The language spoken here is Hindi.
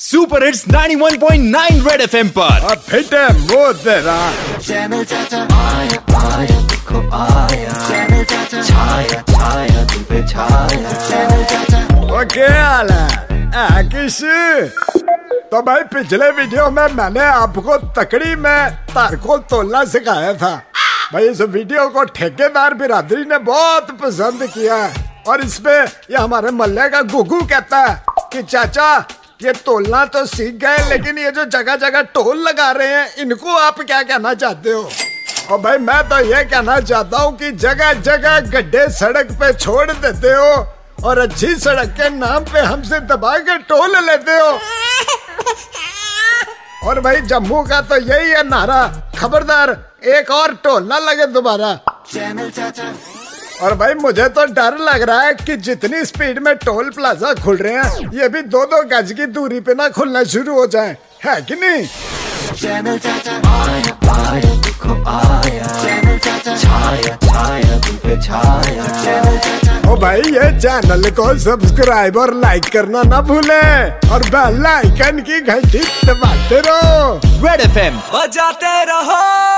सुपर हिट्स 91.9 रेड एफएम पर अब फिट है वो तेरा चैनल चाचा आया आया देखो आया चैनल चाचा छाया छाया तुम पे छाया चैनल चाचा वो क्या हाल आ, किस। तो भाई पिछले वीडियो में मैंने आपको तकड़ी में तार को तोलना सिखाया था। भाई इस वीडियो को ठेकेदार बिरादरी ने बहुत पसंद किया है। और इसमें ये हमारे मल्ले का गुगू कहता है कि चाचा ये तोलना तो सीख गए, लेकिन ये जो जगह जगह टोल लगा रहे हैं, इनको आप क्या कहना चाहते हो? और भाई, मैं तो ये कहना चाहता हूँ कि जगह जगह गड्ढे सड़क पे छोड़ देते हो, और अच्छी सड़क के नाम पे हमसे दबा के टोल लेते हो। और भाई, जम्मू का तो यही है नारा। खबरदार, एक और टोल ना लगे दोबारा। चैनल चाचा। और भाई मुझे तो डर लग रहा है कि जितनी स्पीड में टोल प्लाजा खुल रहे हैं ये भी दो दो गज की दूरी पे ना खुलना शुरू हो जाए। है कि नहीं? चैनल चाचा आया आया देखो आया। चैनल चाचा छाया छाया पे छाया। चैनल चाचा। ओ भाई ये चैनल को सब्सक्राइब और लाइक करना ना भूले। और बेल आइकन की घंटी दबाते रहो। रेड एफएम बजाते रहो।